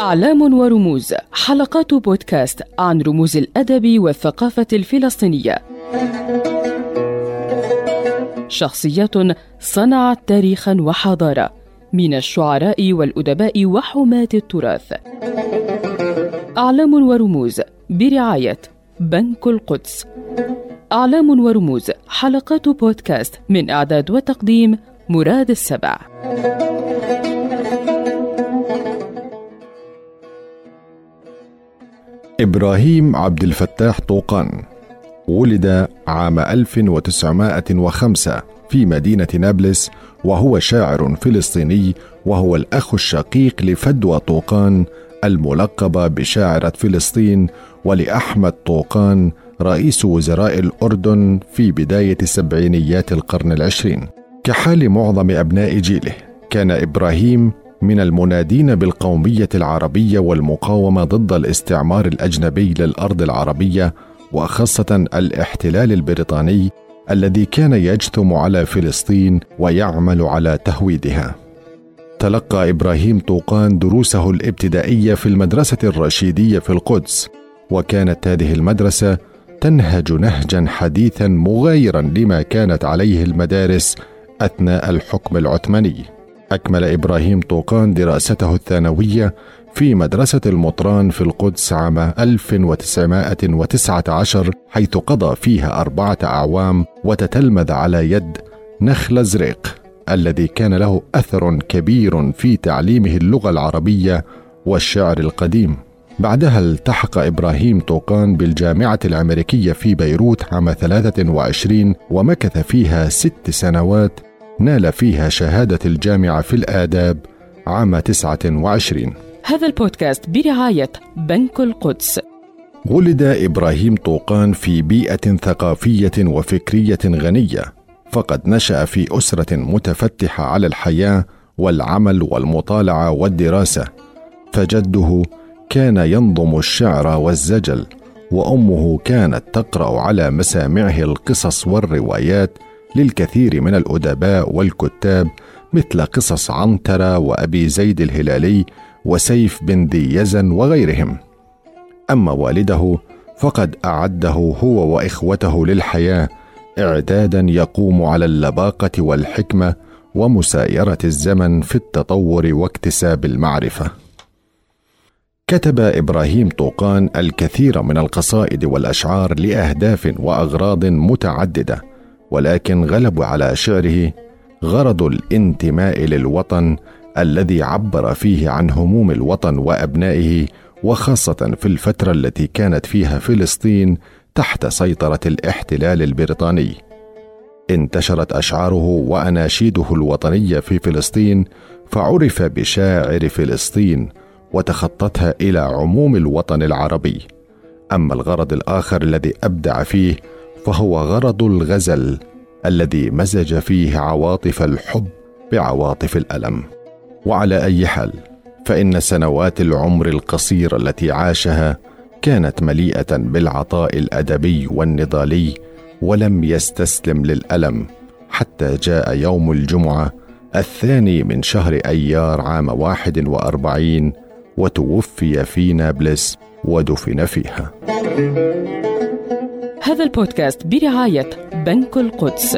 أعلام ورموز حلقات بودكاست عن رموز الأدب والثقافة الفلسطينية. شخصيات صنعت تاريخا وحضارة من الشعراء والأدباء وحماة التراث. أعلام ورموز برعاية بنك القدس. أعلام ورموز حلقات بودكاست من إعداد وتقديم مراد السبع. إبراهيم عبد الفتاح طوقان. ولد عام 1905 في مدينة نابلس وهو شاعر فلسطيني وهو الأخ الشقيق لفدوى طوقان الملقبة بشاعرة فلسطين ولأحمد طوقان رئيس وزراء الأردن في بداية سبعينيات القرن العشرين. كحال معظم أبناء جيله كان إبراهيم من المنادين بالقومية العربية والمقاومة ضد الاستعمار الأجنبي للأرض العربية وخاصة الاحتلال البريطاني الذي كان يجثم على فلسطين ويعمل على تهويدها. تلقى إبراهيم طوقان دروسه الابتدائية في المدرسة الرشيدية في القدس وكانت هذه المدرسة تنهج نهجا حديثا مغايرا لما كانت عليه المدارس أثناء الحكم العثماني. أكمل إبراهيم طوقان دراسته الثانوية في مدرسة المطران في القدس عام 1919 حيث قضى فيها أربعة أعوام وتتلمذ على يد نخل زريق الذي كان له أثر كبير في تعليمه اللغة العربية والشعر القديم بعدها التحق إبراهيم طوقان بالجامعة الأمريكية في بيروت عام 23 ومكث فيها ست سنوات نال فيها شهادة الجامعة في الآداب عام 29 هذا البودكاست برعاية بنك القدس. ولد إبراهيم طوقان في بيئة ثقافية وفكرية غنية فقد نشأ في أسرة متفتحة على الحياة والعمل والمطالعة والدراسة فجده كان ينظم الشعر والزجل وأمه كانت تقرأ على مسامعه القصص والروايات للكثير من الأدباء والكتاب مثل قصص عنترة وأبي زيد الهلالي وسيف بن ذي يزن وغيرهم. أما والده فقد أعده هو وإخوته للحياة إعدادا يقوم على اللباقة والحكمة ومسايرة الزمن في التطور واكتساب المعرفة. كتب إبراهيم طوقان الكثير من القصائد والأشعار لأهداف وأغراض متعددة ولكن غلب على شعره غرض الانتماء للوطن الذي عبر فيه عن هموم الوطن وأبنائه وخاصة في الفترة التي كانت فيها فلسطين تحت سيطرة الاحتلال البريطاني. انتشرت أشعاره وأناشيده الوطنية في فلسطين فعرف بشاعر فلسطين وتخطتها إلى عموم الوطن العربي. أما الغرض الآخر الذي أبدع فيه فهو غرض الغزل الذي مزج فيه عواطف الحب بعواطف الألم. وعلى أي حال فإن سنوات العمر القصيره التي عاشها كانت مليئة بالعطاء الأدبي والنضالي ولم يستسلم للألم حتى جاء يوم الجمعة الثاني من شهر أيار عام واحد وأربعين وتوفي في نابلس ودفن فيها. هذا البودكاست برعاية بنك القدس.